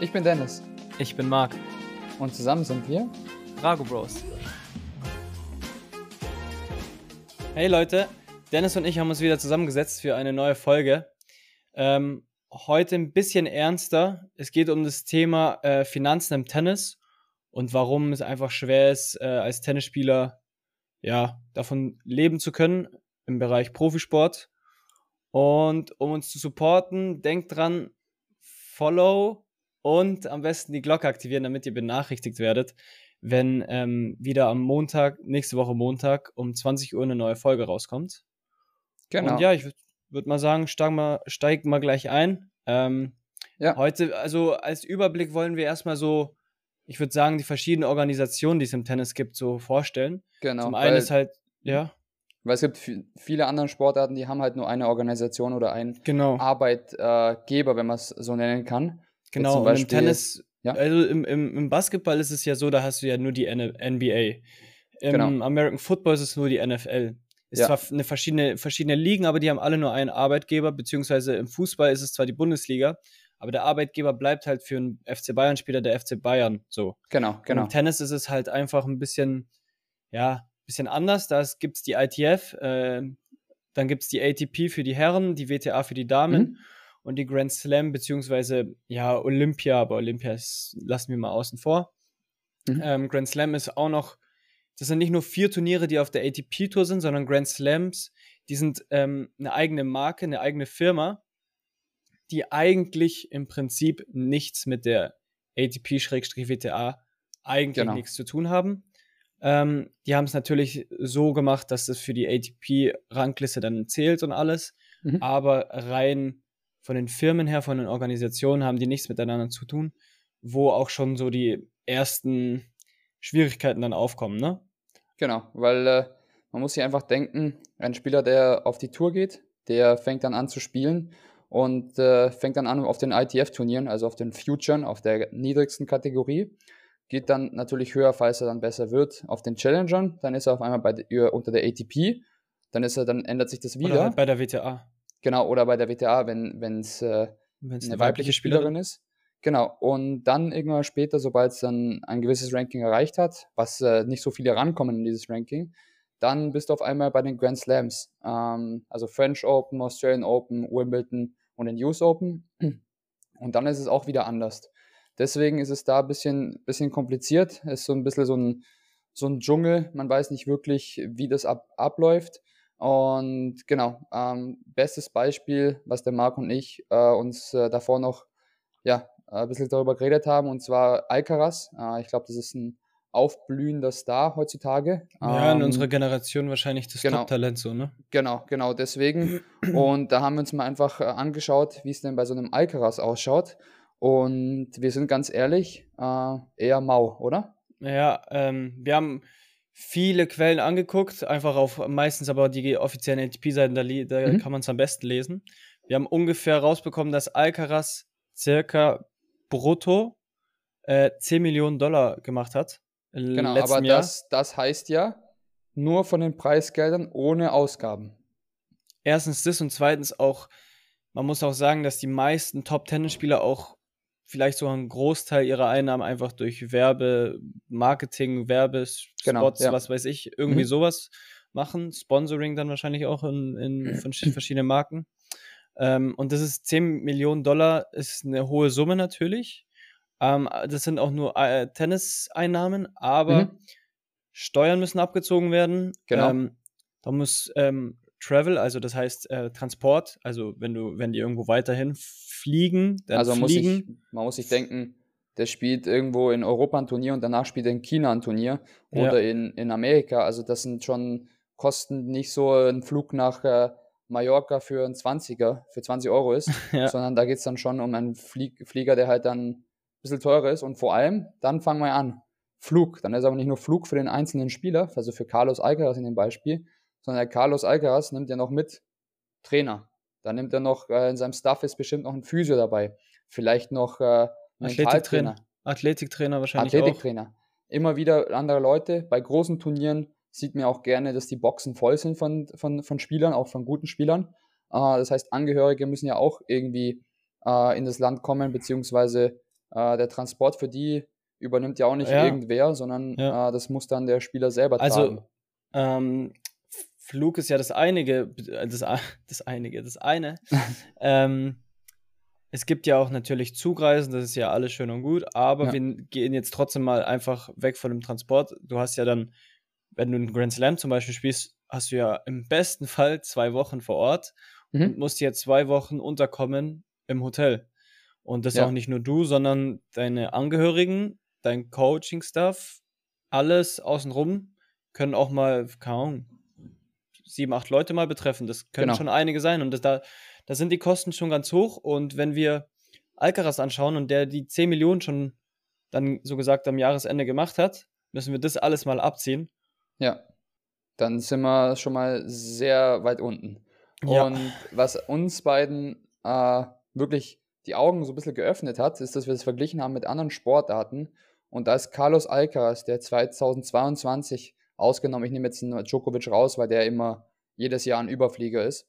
Ich bin Dennis. Ich bin Marc. Und zusammen sind wir Rago Bros. Hey Leute, Dennis und ich haben uns wieder zusammengesetzt für eine neue Folge. Ähm, heute ein bisschen ernster. Es geht um das Thema äh, Finanzen im Tennis und warum es einfach schwer ist, äh, als Tennisspieler ja, davon leben zu können im Bereich Profisport. Und um uns zu supporten, denkt dran, follow und am besten die Glocke aktivieren, damit ihr benachrichtigt werdet, wenn ähm, wieder am Montag, nächste Woche Montag um 20 Uhr eine neue Folge rauskommt. Genau. Und ja, ich würde würd mal sagen, steig mal, steig mal gleich ein. Ähm, ja. Heute, also als Überblick wollen wir erstmal so, ich würde sagen, die verschiedenen Organisationen, die es im Tennis gibt, so vorstellen. Genau. Zum einen ist halt, ja. Weil es gibt viele andere Sportarten, die haben halt nur eine Organisation oder einen genau. Arbeitgeber, wenn man es so nennen kann. Genau, und im Tennis, ja? also im, im, im Basketball ist es ja so, da hast du ja nur die NBA. Im genau. American Football ist es nur die NFL. Ist ja. zwar eine verschiedene, verschiedene Ligen, aber die haben alle nur einen Arbeitgeber, beziehungsweise im Fußball ist es zwar die Bundesliga, aber der Arbeitgeber bleibt halt für einen FC Bayern-Spieler der FC Bayern so. Genau, genau. Und im Tennis ist es halt einfach ein bisschen, ja, bisschen anders. Da gibt es die ITF, äh, dann gibt es die ATP für die Herren, die WTA für die Damen. Mhm und die Grand Slam, beziehungsweise ja, Olympia, aber Olympia ist, lassen wir mal außen vor. Mhm. Ähm, Grand Slam ist auch noch, das sind nicht nur vier Turniere, die auf der ATP-Tour sind, sondern Grand Slams, die sind ähm, eine eigene Marke, eine eigene Firma, die eigentlich im Prinzip nichts mit der ATP-WTA eigentlich genau. nichts zu tun haben. Ähm, die haben es natürlich so gemacht, dass es für die ATP-Rangliste dann zählt und alles, mhm. aber rein von den Firmen her, von den Organisationen haben die nichts miteinander zu tun, wo auch schon so die ersten Schwierigkeiten dann aufkommen, ne? Genau, weil äh, man muss sich einfach denken, ein Spieler, der auf die Tour geht, der fängt dann an zu spielen und äh, fängt dann an auf den ITF-Turnieren, also auf den Futuren, auf der niedrigsten Kategorie, geht dann natürlich höher, falls er dann besser wird, auf den Challengern, dann ist er auf einmal bei, unter der ATP, dann ist er, dann ändert sich das wieder. Oder halt bei der WTA. Genau, oder bei der WTA, wenn es äh, eine, eine weibliche Spielerin, Spielerin ist. Genau, und dann irgendwann später, sobald es dann ein gewisses Ranking erreicht hat, was äh, nicht so viele rankommen in dieses Ranking, dann bist du auf einmal bei den Grand Slams. Ähm, also French Open, Australian Open, Wimbledon und den US Open. Und dann ist es auch wieder anders. Deswegen ist es da ein bisschen, bisschen kompliziert. Es ist so ein bisschen so ein, so ein Dschungel. Man weiß nicht wirklich, wie das ab, abläuft. Und genau, ähm, bestes Beispiel, was der Marc und ich äh, uns äh, davor noch ja, ein bisschen darüber geredet haben, und zwar Alcaraz. Äh, ich glaube, das ist ein aufblühender Star heutzutage. Ja, in ähm, unserer Generation wahrscheinlich das genau, Top-Talent so, ne? Genau, genau, deswegen. und da haben wir uns mal einfach äh, angeschaut, wie es denn bei so einem Alcaraz ausschaut. Und wir sind ganz ehrlich, äh, eher mau, oder? Ja, ähm, wir haben viele Quellen angeguckt, einfach auf meistens aber die offiziellen ATP-Seiten, da, da mhm. kann man es am besten lesen. Wir haben ungefähr rausbekommen, dass Alcaraz circa brutto äh, 10 Millionen Dollar gemacht hat. Genau, aber Jahr. Das, das heißt ja nur von den Preisgeldern ohne Ausgaben. Erstens das und zweitens auch, man muss auch sagen, dass die meisten Top-Tennis-Spieler auch vielleicht so einen Großteil ihrer Einnahmen einfach durch Werbe, Marketing, Werbespots, genau, ja. was weiß ich, irgendwie mhm. sowas machen. Sponsoring dann wahrscheinlich auch in, in verschiedenen Marken. Ähm, und das ist 10 Millionen Dollar, ist eine hohe Summe natürlich. Ähm, das sind auch nur äh, Tenniseinnahmen, aber mhm. Steuern müssen abgezogen werden. Genau. Ähm, da muss ähm, Travel, also das heißt äh, Transport, also wenn du, wenn die irgendwo weiterhin fliegen, dann also fliegen. Muss ich, man muss sich denken, der spielt irgendwo in Europa ein Turnier und danach spielt er in China ein Turnier oder ja. in, in Amerika. Also das sind schon Kosten, nicht so ein Flug nach äh, Mallorca für ein 20er, für 20 Euro ist, ja. sondern da geht es dann schon um einen Flieg Flieger, der halt dann ein bisschen teurer ist und vor allem, dann fangen wir an, Flug. Dann ist aber nicht nur Flug für den einzelnen Spieler, also für Carlos Alcaraz in dem Beispiel, sondern der Carlos Alcaraz nimmt ja noch mit Trainer. Dann nimmt er noch, äh, in seinem Staff ist bestimmt noch ein Physio dabei. Vielleicht noch äh, Athletiktrainer. Athletiktrainer wahrscheinlich Athletiktrainer. Auch. Immer wieder andere Leute. Bei großen Turnieren sieht man auch gerne, dass die Boxen voll sind von, von, von Spielern, auch von guten Spielern. Äh, das heißt, Angehörige müssen ja auch irgendwie äh, in das Land kommen, beziehungsweise Äh, der Transport für die übernimmt ja auch nicht ja. irgendwer, sondern ja. äh, das muss dann der Spieler selber also, tragen. Also ähm, Flug ist ja das einige, das, das einige, das eine. ähm, es gibt ja auch natürlich Zugreisen, das ist ja alles schön und gut, aber ja. wir gehen jetzt trotzdem mal einfach weg von dem Transport. Du hast ja dann, wenn du einen Grand Slam zum Beispiel spielst, hast du ja im besten Fall zwei Wochen vor Ort mhm. und musst ja zwei Wochen unterkommen im Hotel. Und das ja. auch nicht nur du, sondern deine Angehörigen, dein Coaching-Staff, alles außenrum können auch mal, keine Ahnung, sieben, acht Leute mal betreffen. Das können genau. schon einige sein. Und das, da, da sind die Kosten schon ganz hoch. Und wenn wir Alcaraz anschauen und der die 10 Millionen schon dann so gesagt am Jahresende gemacht hat, müssen wir das alles mal abziehen. Ja, dann sind wir schon mal sehr weit unten. Ja. Und was uns beiden äh, wirklich die Augen so ein bisschen geöffnet hat, ist, dass wir das verglichen haben mit anderen Sportarten. Und da ist Carlos Alcaraz, der 2022 ausgenommen, ich nehme jetzt einen Djokovic raus, weil der immer jedes Jahr ein Überflieger ist.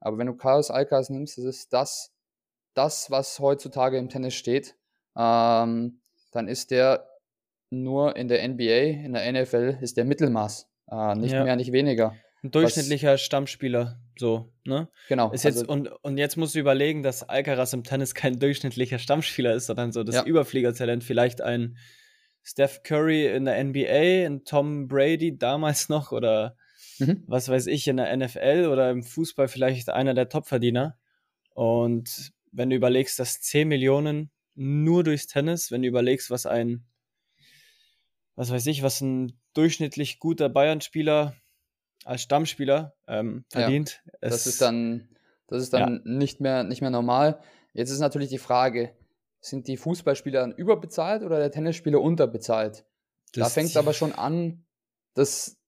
Aber wenn du Carlos Alcaraz nimmst, das ist das, das was heutzutage im Tennis steht, ähm, dann ist der nur in der NBA, in der NFL, ist der Mittelmaß. Äh, nicht ja. mehr, nicht weniger. Ein durchschnittlicher was, Stammspieler, so, ne? Genau. Ist jetzt, also, und, und jetzt musst du überlegen, dass Alcaraz im Tennis kein durchschnittlicher Stammspieler ist, sondern so das ja. Überfliegertalent, vielleicht ein Steph Curry in der NBA, ein Tom Brady damals noch oder mhm. was weiß ich, in der NFL oder im Fußball vielleicht einer der Topverdiener. Und wenn du überlegst, dass 10 Millionen nur durchs Tennis, wenn du überlegst, was ein, was weiß ich, was ein durchschnittlich guter Bayern-Spieler als Stammspieler ähm, verdient. Ja, das ist dann, das ist dann ja. nicht, mehr, nicht mehr normal. Jetzt ist natürlich die Frage, sind die Fußballspieler dann überbezahlt oder der Tennisspieler unterbezahlt? Das da fängt es aber schon an, dass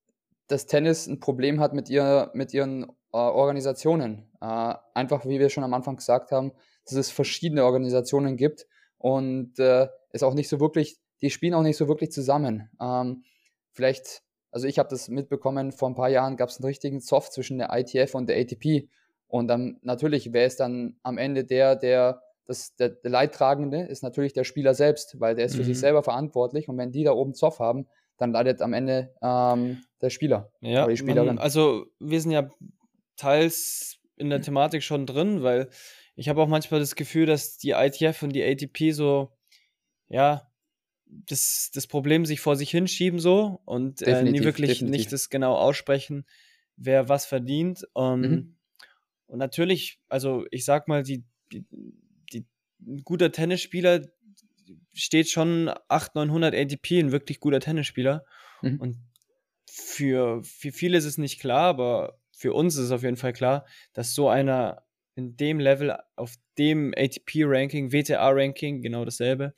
das Tennis ein Problem hat mit, ihr, mit ihren äh, Organisationen. Äh, einfach, wie wir schon am Anfang gesagt haben, dass es verschiedene Organisationen gibt und äh, es auch nicht so wirklich, die spielen auch nicht so wirklich zusammen. Ähm, vielleicht, also ich habe das mitbekommen, vor ein paar Jahren gab es einen richtigen Soft zwischen der ITF und der ATP. Und dann natürlich wäre es dann am Ende der, der das, der, der Leidtragende ist natürlich der Spieler selbst, weil der ist für mhm. sich selber verantwortlich und wenn die da oben Zoff haben, dann leidet am Ende ähm, der Spieler ja, oder die Spielerin. Man, also wir sind ja teils in der Thematik schon drin, weil ich habe auch manchmal das Gefühl, dass die ITF und die ATP so, ja, das, das Problem sich vor sich hinschieben so und äh, nie wirklich definitiv. nicht das genau aussprechen, wer was verdient. Um, ähm, mhm. Und natürlich, also ich sag mal, die, die ein guter Tennisspieler steht schon 800, 900 ATP, ein wirklich guter Tennisspieler. Mhm. Und für, für viele ist es nicht klar, aber für uns ist es auf jeden Fall klar, dass so einer in dem Level, auf dem ATP-Ranking, WTA-Ranking, genau dasselbe,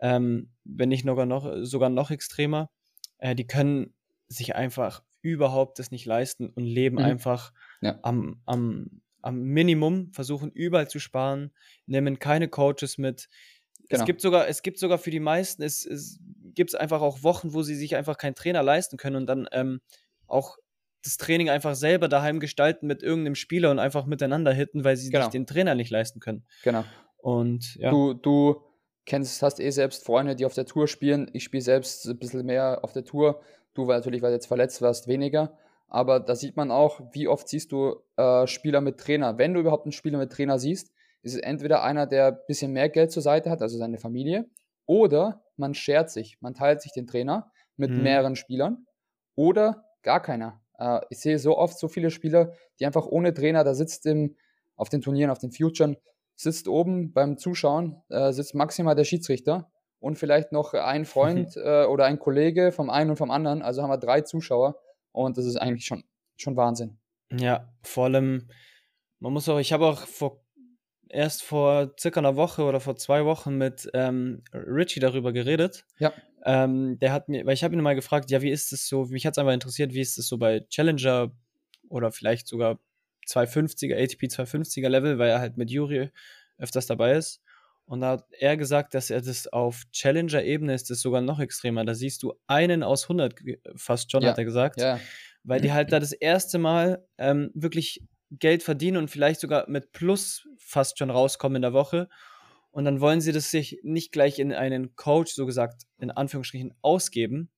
ähm, wenn nicht sogar noch, sogar noch extremer, äh, die können sich einfach überhaupt das nicht leisten und leben mhm. einfach ja. am, am, am Minimum, versuchen überall zu sparen, nehmen keine Coaches mit. Genau. Es gibt sogar, es gibt sogar für die meisten, es, es gibt einfach auch Wochen, wo sie sich einfach keinen Trainer leisten können und dann ähm, auch das Training einfach selber daheim gestalten mit irgendeinem Spieler und einfach miteinander hitten, weil sie genau. sich den Trainer nicht leisten können. Genau. Und ja. Du, du kennst, hast eh selbst Freunde, die auf der Tour spielen. Ich spiele selbst ein bisschen mehr auf der Tour. Du, weil natürlich, weil du jetzt verletzt warst, weniger. Aber da sieht man auch, wie oft siehst du äh, Spieler mit Trainer. Wenn du überhaupt einen Spieler mit Trainer siehst, ist es entweder einer, der ein bisschen mehr Geld zur Seite hat, also seine Familie, oder man schert sich, man teilt sich den Trainer mit mhm. mehreren Spielern, oder gar keiner. Äh, ich sehe so oft so viele Spieler, die einfach ohne Trainer, da sitzt im, auf den Turnieren, auf den Futuren, sitzt oben beim Zuschauen, äh, sitzt maximal der Schiedsrichter und vielleicht noch ein Freund äh, oder ein Kollege vom einen und vom anderen. Also haben wir drei Zuschauer und das ist eigentlich schon, schon Wahnsinn. Ja, vor allem, man muss auch, ich habe auch vor, erst vor circa einer Woche oder vor zwei Wochen mit ähm, Richie darüber geredet. Ja. Ähm, der hat mir, weil ich habe ihn mal gefragt, ja, wie ist es so, mich hat es einfach interessiert, wie ist es so bei Challenger oder vielleicht sogar 250er, ATP 250er Level, weil er halt mit Juri öfters dabei ist. Und da hat er gesagt, dass er das auf Challenger-Ebene ist, das sogar noch extremer. Da siehst du einen aus 100 fast schon, ja. hat er gesagt. Ja. Weil die halt da das erste Mal ähm, wirklich Geld verdienen und vielleicht sogar mit Plus fast schon rauskommen in der Woche. und dann wollen sie das sich nicht gleich in einen Coach, so gesagt, in Anführungsstrichen ausgeben,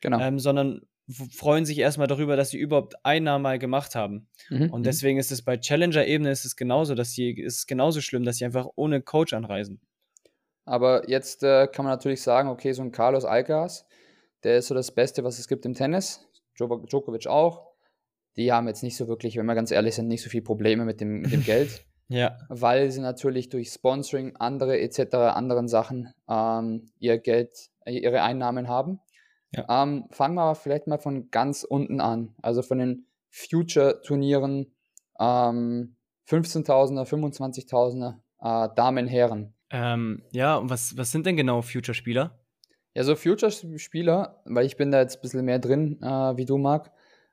genau. ähm, sondern freuen sich erstmal darüber, dass sie überhaupt Einnahmen mal gemacht haben. Mhm. Und mhm. deswegen ist es bei Challenger-Ebene ist es genauso, dass sie ist genauso schlimm, dass sie einfach ohne Coach anreisen. Aber jetzt äh, kann man natürlich sagen, okay, so ein Carlos Alcaraz, der ist so das Beste, was es gibt im Tennis. Djokovic auch. Die haben jetzt nicht so wirklich, wenn wir ganz ehrlich sind, nicht so viele Probleme mit dem, mit dem Geld. ja. Weil sie natürlich durch Sponsoring, andere etc., anderen Sachen ähm, ihr Geld, äh, ihre Einnahmen haben. Ja. Ähm, fangen wir aber vielleicht mal von ganz unten an. Also von den Future-Turnieren, ähm, 15.000er, 25.000er äh, Damen, Herren. Ähm, ja, und was, was sind denn genau Future-Spieler? Ja, so Future-Spieler, weil ich bin da jetzt ein bisschen mehr drin, äh, wie du, Marc,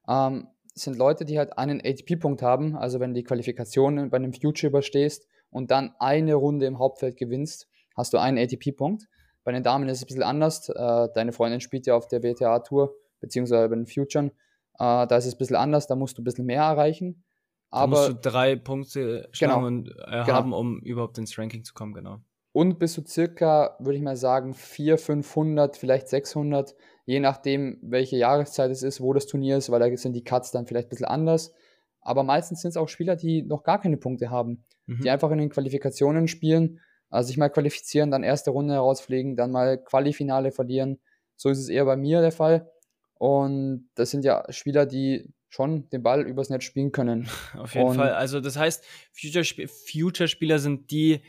ähm, sind Leute, die halt einen ATP-Punkt haben, also wenn du die Qualifikation bei einem Future überstehst und dann eine Runde im Hauptfeld gewinnst, hast du einen ATP-Punkt. Bei den Damen ist es ein bisschen anders. Äh, deine Freundin spielt ja auf der WTA-Tour, beziehungsweise bei den Futuren. Äh, da ist es ein bisschen anders, da musst du ein bisschen mehr erreichen. Aber da musst du drei Punkte genau, und äh, genau. haben, um überhaupt ins Ranking zu kommen, genau und bis zu circa, würde ich mal sagen, 400, 500, vielleicht 600, je nachdem, welche Jahreszeit es ist, wo das Turnier ist, weil da sind die Cuts dann vielleicht ein bisschen anders. Aber meistens sind es auch Spieler, die noch gar keine Punkte haben, mhm. die einfach in den Qualifikationen spielen, also sich mal qualifizieren, dann erste Runde herausfliegen, dann mal Qualifinale verlieren. So ist es eher bei mir der Fall. Und das sind ja Spieler, die schon den Ball übers Netz spielen können. Auf jeden Und Fall. Also das heißt, Future-Spieler sind die,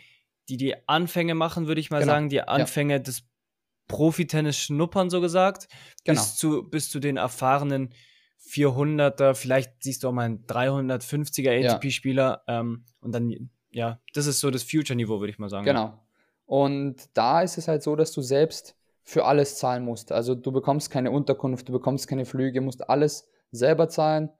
die die Anfänge machen, würde ich mal genau. sagen, die Anfänge ja. des Profitennis schnuppern, so gesagt, genau. bis, zu, bis zu den erfahrenen 400er, vielleicht siehst du auch mal einen 350er ATP-Spieler ja. ähm, und dann, ja, das ist so das Future-Niveau, würde ich mal sagen. Genau. Und da ist es halt so, dass du selbst für alles zahlen musst. Also du bekommst keine Unterkunft, du bekommst keine Flüge, musst alles selber zahlen.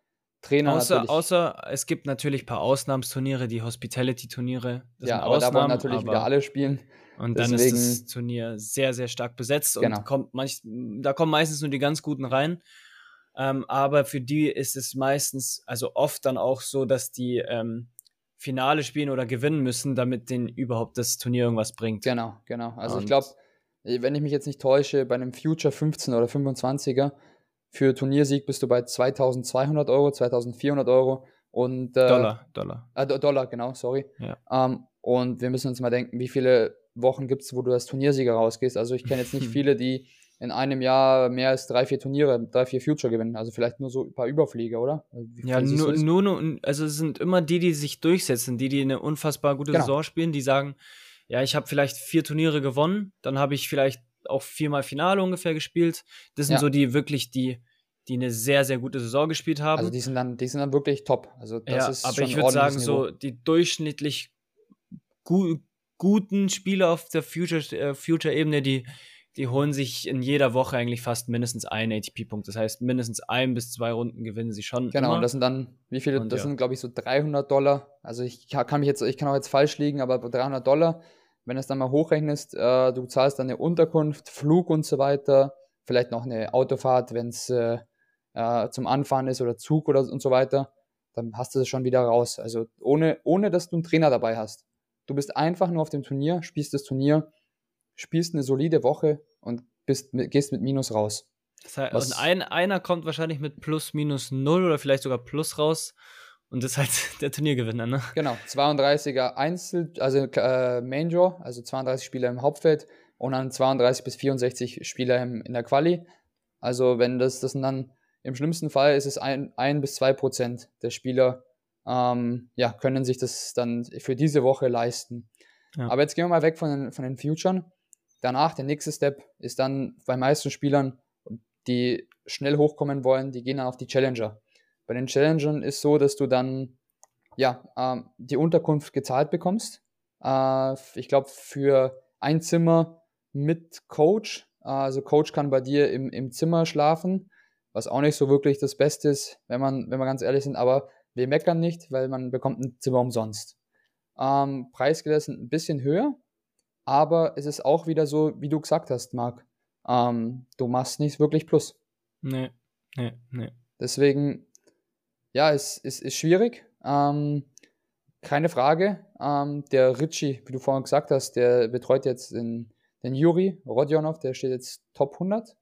Trainer außer, natürlich. Außer es gibt natürlich ein paar Ausnahmsturniere, die Hospitality-Turniere. Ja, aber Ausnahmen, da wollen natürlich wieder alle spielen. Und dann Deswegen, ist das Turnier sehr, sehr stark besetzt und genau. kommt manch, da kommen meistens nur die ganz Guten rein. Ähm, aber für die ist es meistens, also oft dann auch so, dass die ähm, Finale spielen oder gewinnen müssen, damit denen überhaupt das Turnier irgendwas bringt. Genau, genau. Also und ich glaube, wenn ich mich jetzt nicht täusche, bei einem Future 15 oder 25er für Turniersieg bist du bei 2200 Euro, 2400 Euro und äh, Dollar, Dollar. Äh, Dollar, genau, sorry. Ja. Ähm, und wir müssen uns mal denken, wie viele Wochen gibt es, wo du als Turniersieger rausgehst. Also ich kenne jetzt nicht viele, die in einem Jahr mehr als drei, vier Turniere, drei, vier Future gewinnen. Also vielleicht nur so ein paar Überflieger, oder? Wie ja, nur, nur, nur, also es sind immer die, die sich durchsetzen, die, die eine unfassbar gute genau. Saison spielen, die sagen, ja, ich habe vielleicht vier Turniere gewonnen, dann habe ich vielleicht auch viermal Finale ungefähr gespielt. Das sind ja. so die wirklich die, die eine sehr, sehr gute Saison gespielt haben. Also die sind dann, die sind dann wirklich top. Also das ja, ist aber ich würde sagen, Niveau. so die durchschnittlich gu guten Spieler auf der Future-Ebene, äh, Future die, die holen sich in jeder Woche eigentlich fast mindestens einen ATP-Punkt. Das heißt, mindestens ein bis zwei Runden gewinnen sie schon. Genau, immer. und das sind dann, wie viele, und das ja. sind, glaube ich, so 300 Dollar. Also ich kann mich jetzt, ich kann auch jetzt falsch liegen, aber 300 Dollar wenn du es dann mal hochrechnest, äh, du zahlst dann eine Unterkunft, Flug und so weiter, vielleicht noch eine Autofahrt, wenn es äh, äh, zum Anfahren ist oder Zug oder und so weiter, dann hast du das schon wieder raus. Also ohne, ohne dass du einen Trainer dabei hast. Du bist einfach nur auf dem Turnier, spielst das Turnier, spielst eine solide Woche und bist, gehst mit Minus raus. Das heißt, und ein, einer kommt wahrscheinlich mit plus minus null oder vielleicht sogar plus raus und das ist halt der Turniergewinner, ne? Genau, 32er Einzel, also äh, Main Draw, also 32 Spieler im Hauptfeld und dann 32 bis 64 Spieler im, in der Quali. Also wenn das, das sind dann im schlimmsten Fall ist es ein, ein bis zwei Prozent der Spieler, ähm, ja, können sich das dann für diese Woche leisten. Ja. Aber jetzt gehen wir mal weg von den, von den Futuren. Danach, der nächste Step ist dann bei meisten Spielern, die schnell hochkommen wollen, die gehen dann auf die Challenger. Bei den Challengern ist so, dass du dann ja, ähm, die Unterkunft gezahlt bekommst. Äh, ich glaube, für ein Zimmer mit Coach. Äh, also Coach kann bei dir im, im Zimmer schlafen, was auch nicht so wirklich das Beste ist, wenn man, wenn wir ganz ehrlich sind, aber wir meckern nicht, weil man bekommt ein Zimmer umsonst. Ähm, Preisgeld ist ein bisschen höher, aber es ist auch wieder so, wie du gesagt hast, Marc. Ähm, du machst nicht wirklich Plus. Nee, nee, nee. Deswegen ja, es ist, ist, ist schwierig. Ähm, Keine Frage. Ähm, der Ritchie, wie du vorhin gesagt hast, der betreut jetzt den, den Juri Rodionov, der steht jetzt Top 100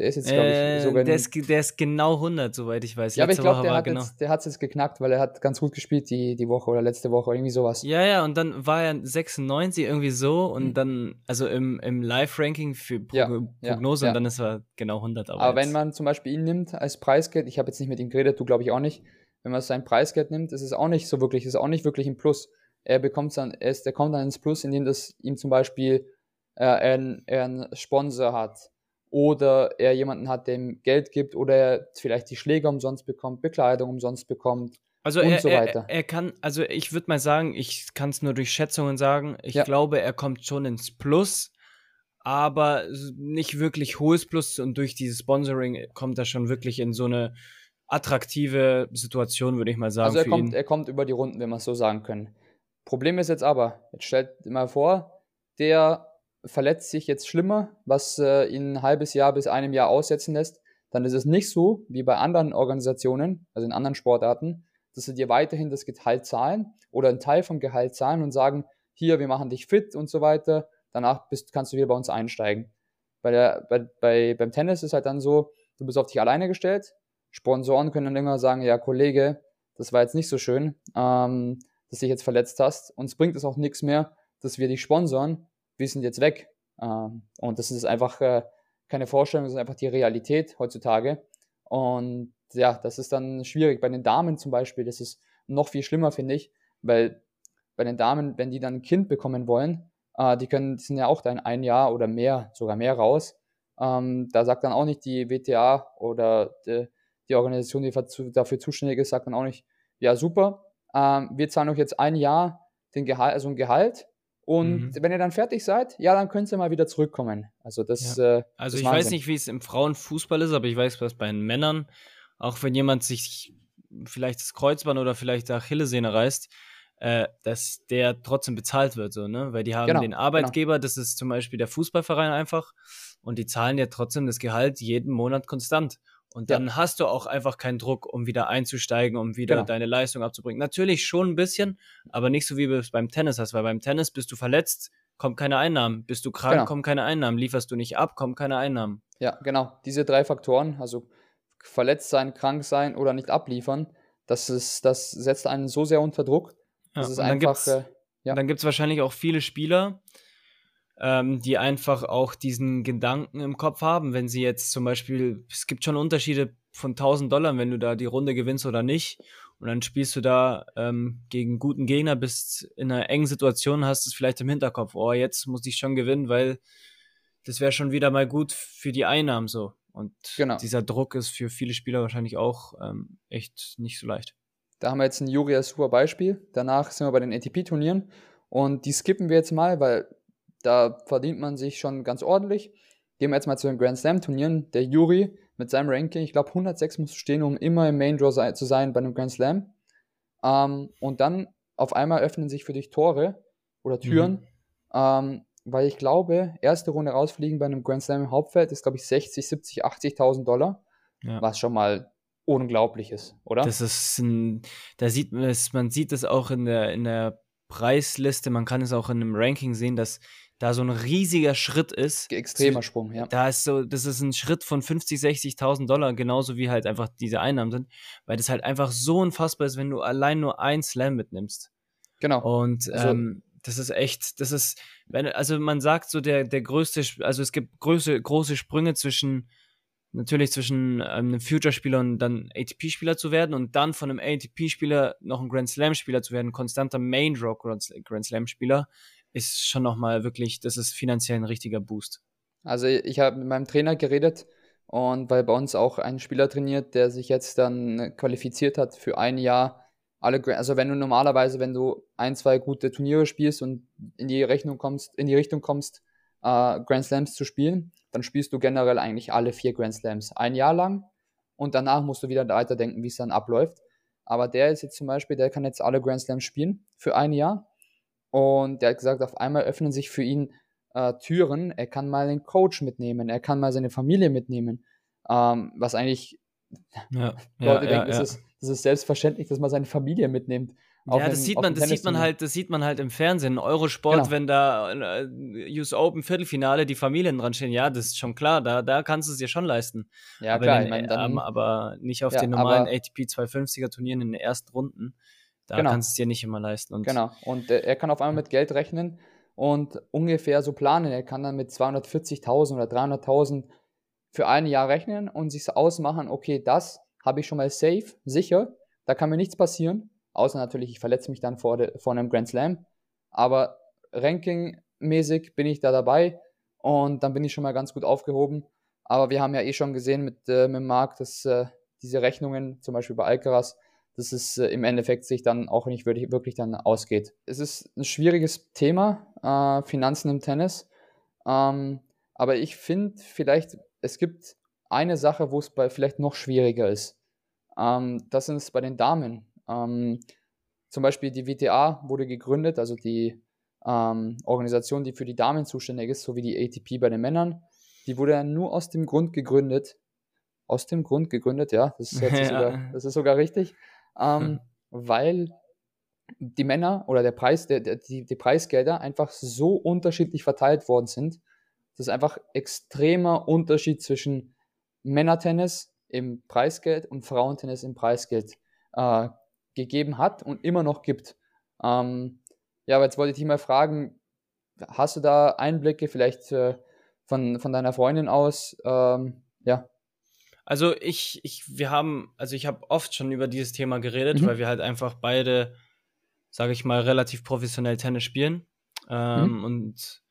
der ist jetzt, glaube ich, äh, sogar. Der ist, der ist genau 100, soweit ich weiß. Ja, aber ich glaube, der, hat genau. Jetzt, der hat es jetzt geknackt, weil er hat ganz gut gespielt die, die Woche oder letzte Woche, irgendwie sowas. Ja, ja, und dann war er 96 irgendwie so und mhm. dann, also im, im Live-Ranking für Pro ja, Prognose ja, und dann ist er genau 100. Aber, aber wenn man zum Beispiel ihn nimmt als Preisgeld, ich habe jetzt nicht mit ihm geredet, du glaube ich auch nicht, wenn man sein Preisgeld nimmt, ist es auch nicht so wirklich, ist auch nicht wirklich ein Plus. Er bekommt dann, er, ist, er kommt dann ins Plus, indem das ihm zum Beispiel äh, er, er einen Sponsor hat oder er jemanden hat, dem Geld gibt oder er vielleicht die Schläger umsonst bekommt, Bekleidung umsonst bekommt. Also und er, so weiter. Er, er kann, also ich würde mal sagen, ich kann es nur durch Schätzungen sagen, ich ja. glaube, er kommt schon ins Plus, aber nicht wirklich hohes Plus und durch dieses Sponsoring kommt er schon wirklich in so eine attraktive Situation, würde ich mal sagen. Also er kommt, ihn. er kommt über die Runden, wenn wir es so sagen können. Problem ist jetzt aber, jetzt stellt mal vor, der verletzt sich jetzt schlimmer, was äh, ihn ein halbes Jahr bis einem Jahr aussetzen lässt, dann ist es nicht so wie bei anderen Organisationen, also in anderen Sportarten, dass sie dir weiterhin das Gehalt zahlen oder einen Teil vom Gehalt zahlen und sagen, hier, wir machen dich fit und so weiter, danach bist, kannst du wieder bei uns einsteigen. Bei der, bei, bei, beim Tennis ist halt dann so, du bist auf dich alleine gestellt, Sponsoren können dann immer sagen, ja, Kollege, das war jetzt nicht so schön, ähm, dass dich jetzt verletzt hast. Uns bringt es auch nichts mehr, dass wir dich sponsoren, wir sind jetzt weg. Ähm, und das ist einfach äh, keine Vorstellung, das ist einfach die Realität heutzutage. Und ja, das ist dann schwierig. Bei den Damen zum Beispiel, das ist noch viel schlimmer, finde ich, weil bei den Damen, wenn die dann ein Kind bekommen wollen, äh, die können, die sind ja auch dann ein Jahr oder mehr, sogar mehr raus. Ähm, da sagt dann auch nicht die WTA oder die, die Organisation, die dafür zuständig ist, sagt dann auch nicht, ja super, ähm, wir zahlen euch jetzt ein Jahr den Gehalt, also ein Gehalt und mhm. wenn ihr dann fertig seid, ja, dann könnt ihr mal wieder zurückkommen. Also das. Ja. Äh, also das ich weiß nicht, wie es im Frauenfußball ist, aber ich weiß, was bei den Männern, auch wenn jemand sich vielleicht das Kreuzband oder vielleicht die Achillessehne reißt, äh, dass der trotzdem bezahlt wird, so, ne? Weil die haben genau, den genau. Arbeitgeber, genau. das ist zum Beispiel der Fußballverein einfach, und die zahlen ja trotzdem das Gehalt jeden Monat konstant. Und dann ja. hast du auch einfach keinen Druck, um wieder einzusteigen, um wieder genau. deine Leistung abzubringen. Natürlich schon ein bisschen, aber nicht so wie du es beim Tennis hast, weil beim Tennis bist du verletzt, kommt keine Einnahmen. Bist du krank, genau. kommen keine Einnahmen. Lieferst du nicht ab, kommen keine Einnahmen. Ja, genau. Diese drei Faktoren, also verletzt sein, krank sein oder nicht abliefern, das, ist, das setzt einen so sehr unter Druck. Das ja, ist einfach. Äh, ja. dann gibt es wahrscheinlich auch viele Spieler, ähm, die einfach auch diesen Gedanken im Kopf haben, wenn sie jetzt zum Beispiel, es gibt schon Unterschiede von 1000 Dollar, wenn du da die Runde gewinnst oder nicht. Und dann spielst du da ähm, gegen guten Gegner, bist in einer engen Situation, hast es vielleicht im Hinterkopf, oh, jetzt muss ich schon gewinnen, weil das wäre schon wieder mal gut für die Einnahmen so. Und genau. dieser Druck ist für viele Spieler wahrscheinlich auch ähm, echt nicht so leicht. Da haben wir jetzt ein Juri als super Beispiel. Danach sind wir bei den ATP-Turnieren und die skippen wir jetzt mal, weil da verdient man sich schon ganz ordentlich. Gehen wir jetzt mal zu den Grand Slam Turnieren. Der Juri mit seinem Ranking, ich glaube 106 muss stehen, um immer im Main Draw zu sein bei einem Grand Slam. Ähm, und dann auf einmal öffnen sich für dich Tore oder Türen, mhm. ähm, weil ich glaube, erste Runde rausfliegen bei einem Grand Slam im Hauptfeld ist, glaube ich, 60, 70, 80.000 Dollar, ja. was schon mal unglaublich ist, oder? Das ist ein, da sieht man es, man sieht es auch in der, in der Preisliste, man kann es auch in einem Ranking sehen, dass da so ein riesiger Schritt ist. Extremer Sprung, ja. Da ist so, das ist ein Schritt von 50, 60.000 Dollar, genauso wie halt einfach diese Einnahmen sind, weil das halt einfach so unfassbar ist, wenn du allein nur ein Slam mitnimmst. Genau. Und also, ähm, das ist echt, das ist, wenn, also man sagt so, der, der größte, also es gibt große, große Sprünge zwischen, natürlich zwischen ähm, einem Future-Spieler und dann ATP-Spieler zu werden und dann von einem ATP-Spieler noch ein Grand Slam-Spieler zu werden, konstanter Main-Draw Grand Slam-Spieler, ist schon nochmal wirklich, das ist finanziell ein richtiger Boost. Also ich habe mit meinem Trainer geredet und weil bei uns auch ein Spieler trainiert, der sich jetzt dann qualifiziert hat für ein Jahr alle, also wenn du normalerweise, wenn du ein, zwei gute Turniere spielst und in die Rechnung kommst, in die Richtung kommst, äh, Grand Slams zu spielen, dann spielst du generell eigentlich alle vier Grand Slams ein Jahr lang und danach musst du wieder weiterdenken, wie es dann abläuft. Aber der ist jetzt zum Beispiel, der kann jetzt alle Grand Slams spielen für ein Jahr und der hat gesagt, auf einmal öffnen sich für ihn äh, Türen. Er kann mal den Coach mitnehmen, er kann mal seine Familie mitnehmen. Ähm, was eigentlich ja, Leute ja, denken, ja, das, ist, das ist selbstverständlich, dass man seine Familie mitnimmt. ja, das sieht man, das sieht man halt, das sieht man halt im Fernsehen. Eurosport, genau. wenn da äh, US Open Viertelfinale die Familien dran stehen, ja, das ist schon klar, da, da kannst du es dir schon leisten. Ja, aber klar, den, ich mein, dann, ähm, aber nicht auf den normalen aber, ATP 250er Turnieren in den ersten Runden. Da genau. kannst du es dir nicht immer leisten. Und genau. Und äh, er kann auf einmal mit Geld rechnen und ungefähr so planen. Er kann dann mit 240.000 oder 300.000 für ein Jahr rechnen und sich ausmachen, okay, das habe ich schon mal safe, sicher, da kann mir nichts passieren Außer natürlich, ich verletze mich dann vor, de, vor einem Grand Slam. Aber rankingmäßig bin ich da dabei und dann bin ich schon mal ganz gut aufgehoben. Aber wir haben ja eh schon gesehen mit, äh, mit Marc, dass äh, diese Rechnungen, zum Beispiel bei Alcaraz, dass es äh, im Endeffekt sich dann auch nicht wirklich, wirklich dann ausgeht. Es ist ein schwieriges Thema, äh, Finanzen im Tennis. Ähm, aber ich finde vielleicht, es gibt eine Sache, wo es bei vielleicht noch schwieriger ist. Ähm, das sind es bei den Damen. Ähm, zum Beispiel die WTA wurde gegründet, also die ähm, Organisation, die für die Damen zuständig ist, sowie die ATP bei den Männern. Die wurde ja nur aus dem Grund gegründet, aus dem Grund gegründet, ja, das ist, ja. sogar, das ist sogar richtig, ähm, hm. weil die Männer oder der Preis, der, der, die, die Preisgelder einfach so unterschiedlich verteilt worden sind. Das ist einfach extremer Unterschied zwischen Männertennis im Preisgeld und Frauentennis im Preisgeld äh, gegeben hat und immer noch gibt. Ähm, ja, aber jetzt wollte ich dich mal fragen, hast du da Einblicke vielleicht äh, von, von deiner Freundin aus? Ähm, ja. Also ich, ich, wir haben, also ich habe oft schon über dieses Thema geredet, mhm. weil wir halt einfach beide, sage ich mal, relativ professionell Tennis spielen. Ähm, mhm. Und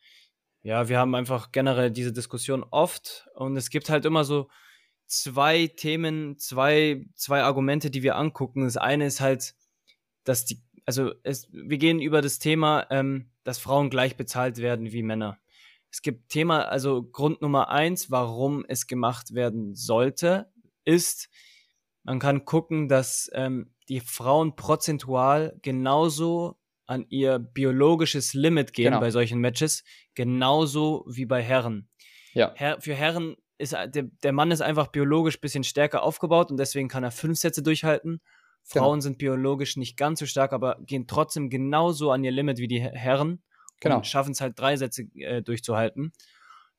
ja, wir haben einfach generell diese Diskussion oft und es gibt halt immer so, zwei Themen, zwei, zwei Argumente, die wir angucken. Das eine ist halt, dass die, also es, wir gehen über das Thema, ähm, dass Frauen gleich bezahlt werden wie Männer. Es gibt Thema, also Grund Nummer eins, warum es gemacht werden sollte, ist, man kann gucken, dass ähm, die Frauen prozentual genauso an ihr biologisches Limit gehen genau. bei solchen Matches, genauso wie bei Herren. Ja. Her für Herren ist, der, der Mann ist einfach biologisch ein bisschen stärker aufgebaut und deswegen kann er fünf Sätze durchhalten. Frauen genau. sind biologisch nicht ganz so stark, aber gehen trotzdem genauso an ihr Limit wie die Herren genau. und schaffen es halt drei Sätze äh, durchzuhalten.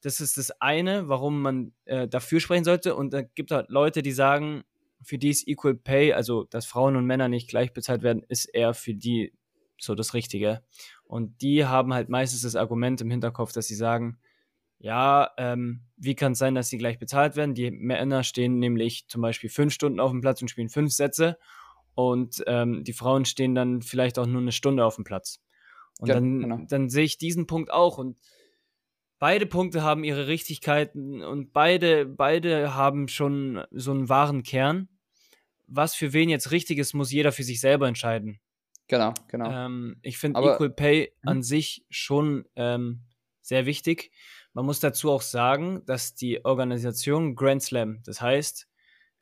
Das ist das eine, warum man äh, dafür sprechen sollte. Und da gibt es halt Leute, die sagen, für die ist Equal Pay, also dass Frauen und Männer nicht gleich bezahlt werden, ist eher für die so das Richtige. Und die haben halt meistens das Argument im Hinterkopf, dass sie sagen, ja, ähm, wie kann es sein, dass sie gleich bezahlt werden? Die Männer stehen nämlich zum Beispiel fünf Stunden auf dem Platz und spielen fünf Sätze und ähm, die Frauen stehen dann vielleicht auch nur eine Stunde auf dem Platz. Und ja, dann, genau. dann sehe ich diesen Punkt auch und beide Punkte haben ihre Richtigkeiten und beide, beide haben schon so einen wahren Kern. Was für wen jetzt richtig ist, muss jeder für sich selber entscheiden. Genau, genau. Ähm, ich finde Equal Pay an hm? sich schon ähm, sehr wichtig. Man muss dazu auch sagen, dass die Organisation Grand Slam, das heißt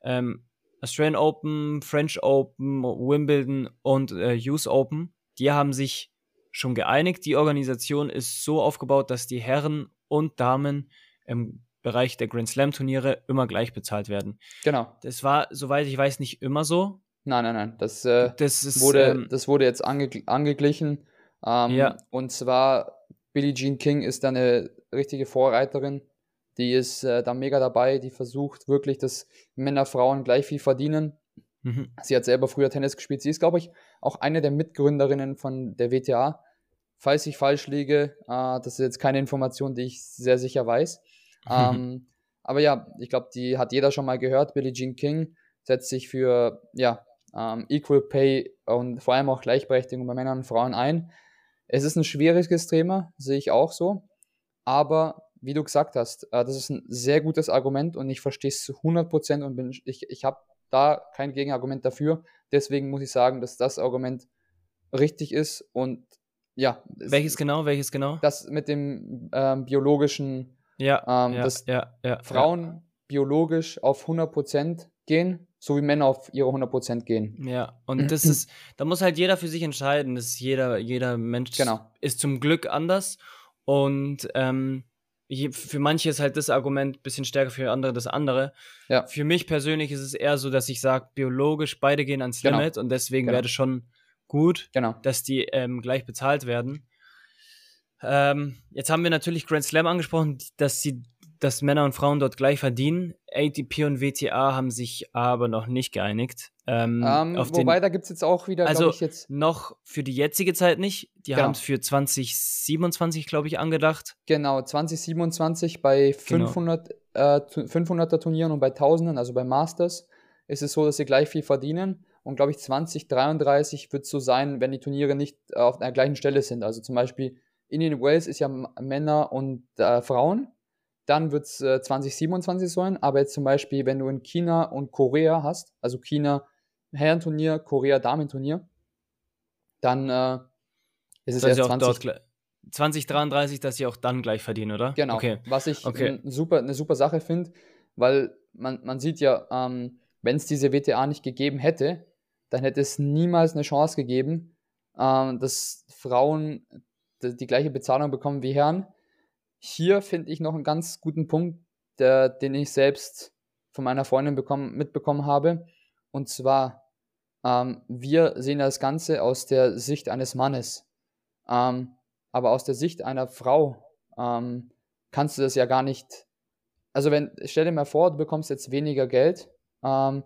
ähm, Australian Open, French Open, Wimbledon und äh, US Open, die haben sich schon geeinigt. Die Organisation ist so aufgebaut, dass die Herren und Damen im Bereich der Grand Slam Turniere immer gleich bezahlt werden. Genau. Das war, soweit ich weiß, nicht immer so. Nein, nein, nein. Das, äh, das, ist, wurde, ähm, das wurde jetzt ange angeglichen. Ähm, ja. Und zwar Billie Jean King ist da eine richtige Vorreiterin. Die ist äh, da mega dabei. Die versucht wirklich, dass Männer, Frauen gleich viel verdienen. Mhm. Sie hat selber früher Tennis gespielt. Sie ist, glaube ich, auch eine der Mitgründerinnen von der WTA. Falls ich falsch liege, äh, das ist jetzt keine Information, die ich sehr sicher weiß. Ähm, aber ja, ich glaube, die hat jeder schon mal gehört. Billie Jean King setzt sich für ja, ähm, Equal Pay und vor allem auch Gleichberechtigung bei Männern und Frauen ein. Es ist ein schwieriges Thema, sehe ich auch so. Aber wie du gesagt hast, äh, das ist ein sehr gutes Argument und ich verstehe es zu 100% und bin, ich, ich habe da kein Gegenargument dafür. Deswegen muss ich sagen, dass das Argument richtig ist und ja. Welches genau? Welches genau? Das mit dem ähm, biologischen, ja, ähm, ja, dass ja, ja, Frauen biologisch auf 100% gehen so wie Männer auf ihre 100% gehen. Ja, und das ist, da muss halt jeder für sich entscheiden. Das ist jeder, jeder Mensch genau. ist zum Glück anders. Und ähm, für manche ist halt das Argument ein bisschen stärker, für andere das andere. Ja. Für mich persönlich ist es eher so, dass ich sage, biologisch beide gehen ans genau. Limit und deswegen genau. das schon gut, genau. dass die ähm, gleich bezahlt werden. Ähm, jetzt haben wir natürlich Grand Slam angesprochen, dass sie dass Männer und Frauen dort gleich verdienen. ATP und WTA haben sich aber noch nicht geeinigt. Ähm, ähm, wobei, den, da gibt es jetzt auch wieder, also ich jetzt. Noch für die jetzige Zeit nicht. Die genau. haben es für 2027, glaube ich, angedacht. Genau, 2027 bei 500, genau. äh, 500er Turnieren und bei Tausenden, also bei Masters, ist es so, dass sie gleich viel verdienen. Und glaube ich, 2033 wird es so sein, wenn die Turniere nicht äh, auf der gleichen Stelle sind. Also zum Beispiel Indian Wales ist ja Männer und äh, Frauen dann wird es äh, 2027 sein. Aber jetzt zum Beispiel, wenn du in China und Korea hast, also China Herrenturnier, Korea Damenturnier, dann äh, ist es erst 20, 2033, dass sie auch dann gleich verdienen, oder? Genau. Okay. Was ich okay. super, eine super Sache finde, weil man, man sieht ja, ähm, wenn es diese WTA nicht gegeben hätte, dann hätte es niemals eine Chance gegeben, ähm, dass Frauen die, gleiche Bezahlung bekommen wie Herren hier finde ich noch einen ganz guten Punkt, der, den ich selbst von meiner Freundin bekommen, mitbekommen habe. Und zwar, ähm, wir sehen das Ganze aus der Sicht eines Mannes. Ähm, aber aus der Sicht einer Frau ähm, kannst du das ja gar nicht. Also wenn, stell dir mal vor, du bekommst jetzt weniger Geld, ähm,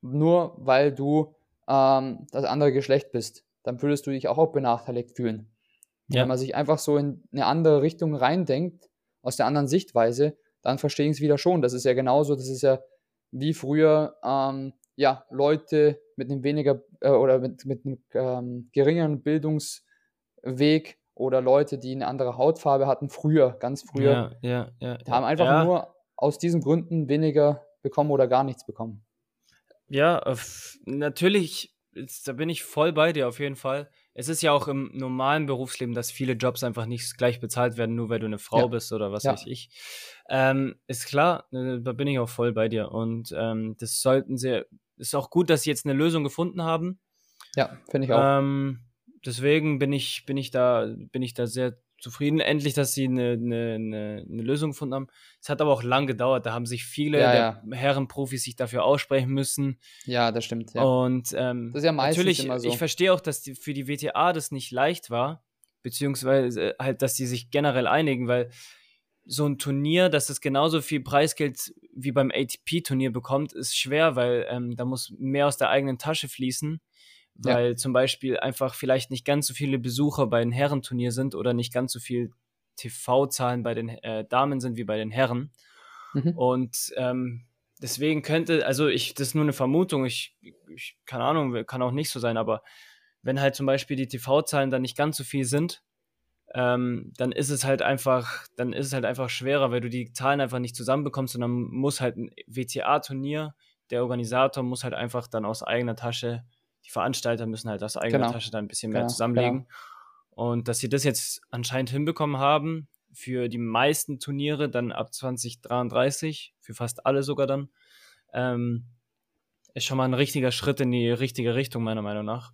nur weil du ähm, das andere Geschlecht bist. Dann würdest du dich auch, auch benachteiligt fühlen. Ja. Wenn man sich einfach so in eine andere Richtung reindenkt, aus der anderen Sichtweise, dann verstehen es wieder schon. Das ist ja genauso, das ist ja wie früher, ähm, ja, Leute mit einem weniger äh, oder mit, mit einem ähm, geringeren Bildungsweg oder Leute, die eine andere Hautfarbe hatten, früher, ganz früher, ja, ja, ja, haben einfach nur aus diesen Gründen weniger bekommen oder gar nichts bekommen. Ja, natürlich, da bin ich voll bei dir auf jeden Fall es ist ja auch im normalen Berufsleben, dass viele Jobs einfach nicht gleich bezahlt werden, nur weil du eine Frau ja. bist oder was ja. weiß ich. Ähm, ist klar, äh, da bin ich auch voll bei dir. Und ähm, das sollten sie, ist auch gut, dass sie jetzt eine Lösung gefunden haben. Ja, finde ich auch. Ähm, deswegen bin ich, bin ich da, bin ich da sehr zufrieden, endlich, dass sie eine, eine, eine, eine, Lösung gefunden haben. Es hat aber auch lang gedauert. Da haben sich viele ja, ja. Herrenprofis sich dafür aussprechen müssen. Ja, das stimmt. Ja. Und ähm, das ist ja meistens natürlich, immer so. ich verstehe auch, dass die, für die WTA das nicht leicht war, beziehungsweise halt, dass sie sich generell einigen, weil so ein Turnier, dass es genauso viel Preisgeld wie beim ATP-Turnier bekommt, ist schwer, weil ähm, da muss mehr aus der eigenen Tasche fließen weil ja. zum Beispiel einfach vielleicht nicht ganz so viele Besucher bei den Herrenturnier sind oder nicht ganz so viel TV-Zahlen bei den äh, Damen sind wie bei den Herren. Mhm. Und ähm, deswegen könnte, also ich, das ist nur eine Vermutung, ich, ich, keine Ahnung, kann auch nicht so sein, aber wenn halt zum Beispiel die TV-Zahlen dann nicht ganz so viel sind, ähm, dann ist es halt einfach, dann ist es halt einfach schwerer, weil du die Zahlen einfach nicht zusammenbekommst und dann muss halt ein WTA-Turnier, der Organisator muss halt einfach dann aus eigener Tasche die Veranstalter müssen halt aus eigener genau. Tasche da ein bisschen mehr genau. zusammenlegen. Genau. Und dass sie das jetzt anscheinend hinbekommen haben, für die meisten Turniere dann ab 2033, für fast alle sogar dann, ähm, ist schon mal ein richtiger Schritt in die richtige Richtung, meiner Meinung nach.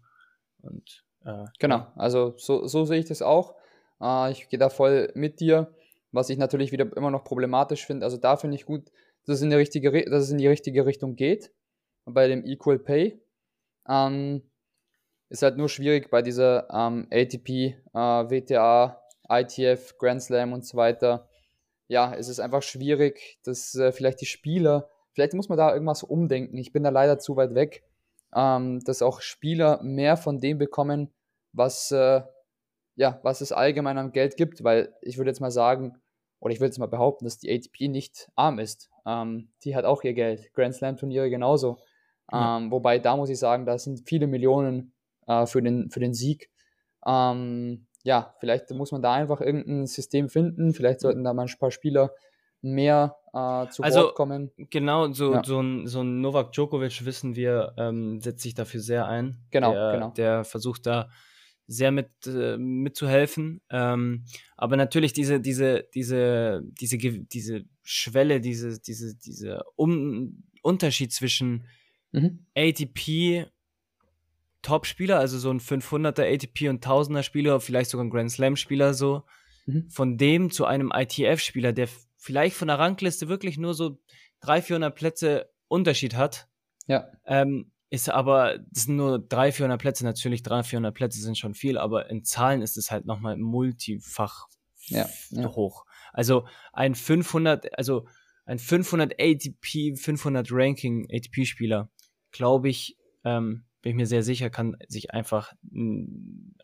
Und, äh, genau, also so, so sehe ich das auch. Äh, ich gehe da voll mit dir. Was ich natürlich wieder immer noch problematisch finde, also da finde ich gut, dass es, in die richtige, dass es in die richtige Richtung geht. Bei dem Equal Pay, ähm, ist halt nur schwierig bei dieser ähm, ATP, äh, WTA, ITF, Grand Slam und so weiter. Ja, es ist einfach schwierig, dass äh, vielleicht die Spieler, vielleicht muss man da irgendwas umdenken. Ich bin da leider zu weit weg, ähm, dass auch Spieler mehr von dem bekommen, was, äh, ja, was es allgemein an Geld gibt, weil ich würde jetzt mal sagen, oder ich würde jetzt mal behaupten, dass die ATP nicht arm ist. Ähm, die hat auch ihr Geld. Grand Slam Turniere genauso. Ja. Ähm, wobei da muss ich sagen, da sind viele Millionen äh, für, den, für den Sieg. Ähm, ja, vielleicht muss man da einfach irgendein System finden. Vielleicht sollten da mal ein paar Spieler mehr äh, zu also, Wort kommen. Genau, so, ja. so, ein, so ein Novak Djokovic, wissen wir, ähm, setzt sich dafür sehr ein. Genau, der, genau. Der versucht da sehr mit, äh, mitzuhelfen. Ähm, aber natürlich diese, diese, diese, diese, diese Schwelle, diese, diese, diese um Unterschied zwischen Mhm. ATP Top-Spieler, also so ein 500er ATP und 1000er Spieler, vielleicht sogar ein Grand Slam-Spieler so, mhm. von dem zu einem ITF-Spieler, der vielleicht von der Rangliste wirklich nur so 300, 400 Plätze Unterschied hat, ja. ähm, ist aber, das sind nur 300, 400 Plätze. Natürlich, 300, 400 Plätze sind schon viel, aber in Zahlen ist es halt nochmal multifach ja, ja. hoch. Also ein 500, also ein 500 ATP, 500 Ranking ATP-Spieler, glaube ich, ähm, bin ich mir sehr sicher, kann sich einfach,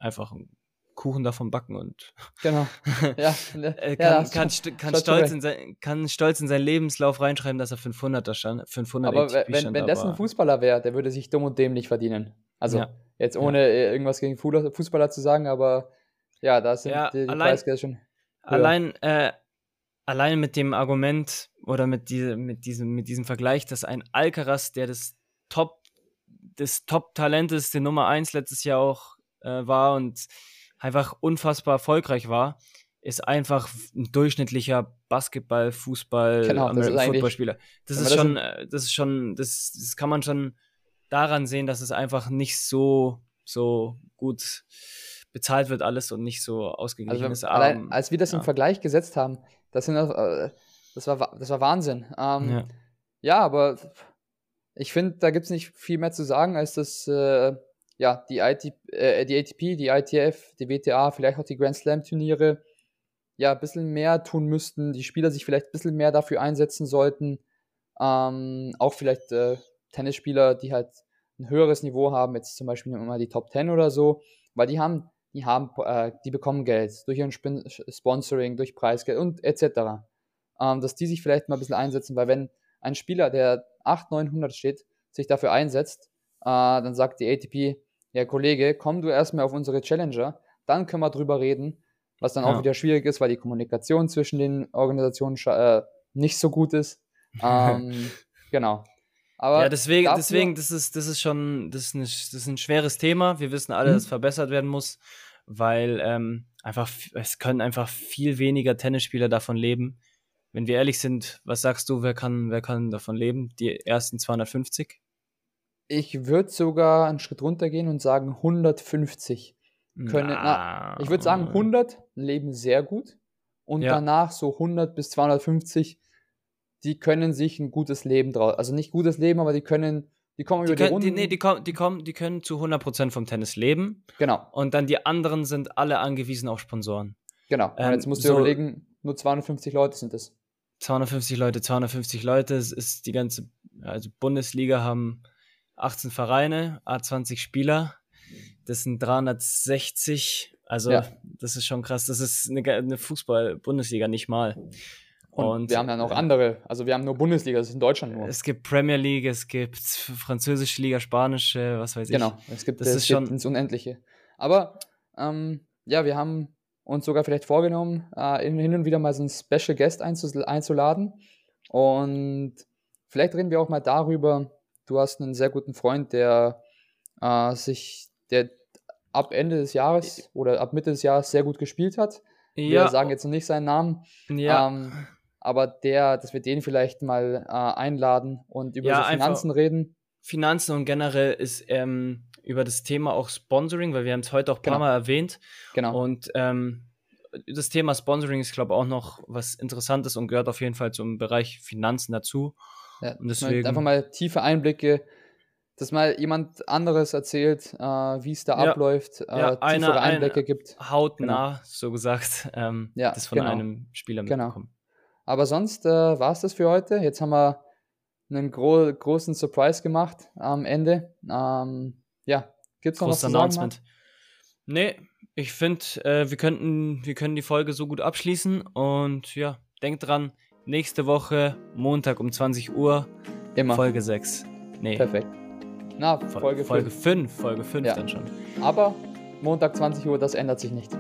einfach Kuchen davon backen und genau. ja, ne, kann, ja, kann, kann, stolz in sein, kann stolz in seinen Lebenslauf reinschreiben, dass er 500er stand. 500 aber wenn, stand, wenn das ein Fußballer wäre, der würde sich dumm und dämlich verdienen. Also ja. jetzt ohne ja. irgendwas gegen Fußballer zu sagen, aber ja, da sind ja, die, die allein, Preisgelder schon. Höher. Allein, äh, allein mit dem Argument oder mit, diese, mit, diesem, mit diesem Vergleich, dass ein Alcaraz, der das Top, des Top-Talentes, der Nummer 1 letztes Jahr auch äh, war und einfach unfassbar erfolgreich war, ist einfach ein durchschnittlicher Basketball, Fußball, genau, Football-Spieler. Das, ist schon, äh, das ist schon, das, das kann man schon daran sehen, dass es einfach nicht so, so gut bezahlt wird alles und nicht so ausgeglichen also, ist. Allein, als wir das ja. im Vergleich gesetzt haben, das, sind, äh, das, war, das war Wahnsinn. Ähm, ja. ja. aber ich finde, da gibt es nicht viel mehr zu sagen, als dass äh, ja, die, IT, äh, die ATP, die ITF, die WTA, vielleicht auch die Grand Slam Turniere ja ein bisschen mehr tun müssten, die Spieler sich vielleicht ein bisschen mehr dafür einsetzen sollten. Ähm, auch vielleicht äh, Tennisspieler, die halt ein höheres Niveau haben, jetzt zum Beispiel immer die Top 10 oder so, weil die haben, die haben, äh, die bekommen Geld durch ihren Spin Sponsoring, durch Preisgeld und etc. Ähm, dass die sich vielleicht mal ein bisschen einsetzen, weil wenn ein Spieler, der 800, 900 steht, sich dafür einsetzt, äh, dann sagt die ATP, ja Kollege, komm du erstmal auf unsere Challenger, dann können wir drüber reden, was dann ja. auch wieder schwierig ist, weil die Kommunikation zwischen den Organisationen äh, nicht so gut ist. Ähm, genau. Aber ja, deswegen, dafür, deswegen, das ist, das ist schon, das ist, ein, das ist ein schweres Thema. Wir wissen alle, mhm. dass es verbessert werden muss, weil ähm, einfach, es können einfach viel weniger Tennisspieler davon leben. Wenn wir ehrlich sind, was sagst du, wer kann, wer kann davon leben? Die ersten 250? Ich würde sogar einen Schritt runtergehen und sagen 150 können. Na, ich würde sagen 100 leben sehr gut und ja. danach so 100 bis 250, die können sich ein gutes Leben draus, also nicht gutes Leben, aber die können, die kommen die über können, die Runden. Die, nee, die kommen, die kommen, die können zu 100% vom Tennis leben. Genau. Und dann die anderen sind alle angewiesen auf Sponsoren. Genau. Und ähm, jetzt musst du so überlegen, nur 250 Leute sind es. 250 Leute, 250 Leute, es ist die ganze, also Bundesliga haben 18 Vereine, A20 Spieler. Das sind 360. Also, ja. das ist schon krass. Das ist eine, eine Fußball-Bundesliga nicht mal. Und, und, wir haben ja noch andere. Also, wir haben nur Bundesliga, das ist in Deutschland nur. Es gibt Premier League, es gibt französische Liga, spanische, was weiß ich. Genau, es gibt, das es ist gibt schon ins Unendliche. Aber, ähm, ja, wir haben uns sogar vielleicht vorgenommen, äh, hin und wieder mal so einen Special Guest einzuladen. Und vielleicht reden wir auch mal darüber, du hast einen sehr guten Freund, der äh, sich, der ab Ende des Jahres oder ab Mitte des Jahres sehr gut gespielt hat. Ja. Wir sagen jetzt noch nicht seinen Namen. Ja. Ähm, aber der, dass wir den vielleicht mal äh, einladen und über ja, Finanzen reden. Finanzen und generell ist ähm, über das Thema auch Sponsoring, weil wir haben es heute auch ein genau. paar Mal erwähnt. Genau. Und ähm, das Thema Sponsoring ist, glaube ich, auch noch was Interessantes und gehört auf jeden Fall zum Bereich Finanzen dazu. Ja, und deswegen einfach mal tiefe Einblicke, dass mal jemand anderes erzählt, äh, wie es da ja, abläuft, äh, ja, tiefere Einblicke gibt. Hautnah, genau. so gesagt, ähm, ja, das von genau. einem Spieler genau. mitbekommen. Genau. Aber sonst äh, war es das für heute. Jetzt haben wir einen gro großen Surprise gemacht am Ende. Ähm, ja, gibt es noch Großes was zu Announcement. Sagen, nee, ich finde, äh, wir könnten, wir können die Folge so gut abschließen und ja, denkt dran, nächste Woche, Montag um 20 Uhr, Immer. Folge 6. Nee. Perfekt. Na, Folge 5. Folge 5, Folge 5 ja. dann schon. Aber Montag 20 Uhr, das ändert sich nicht.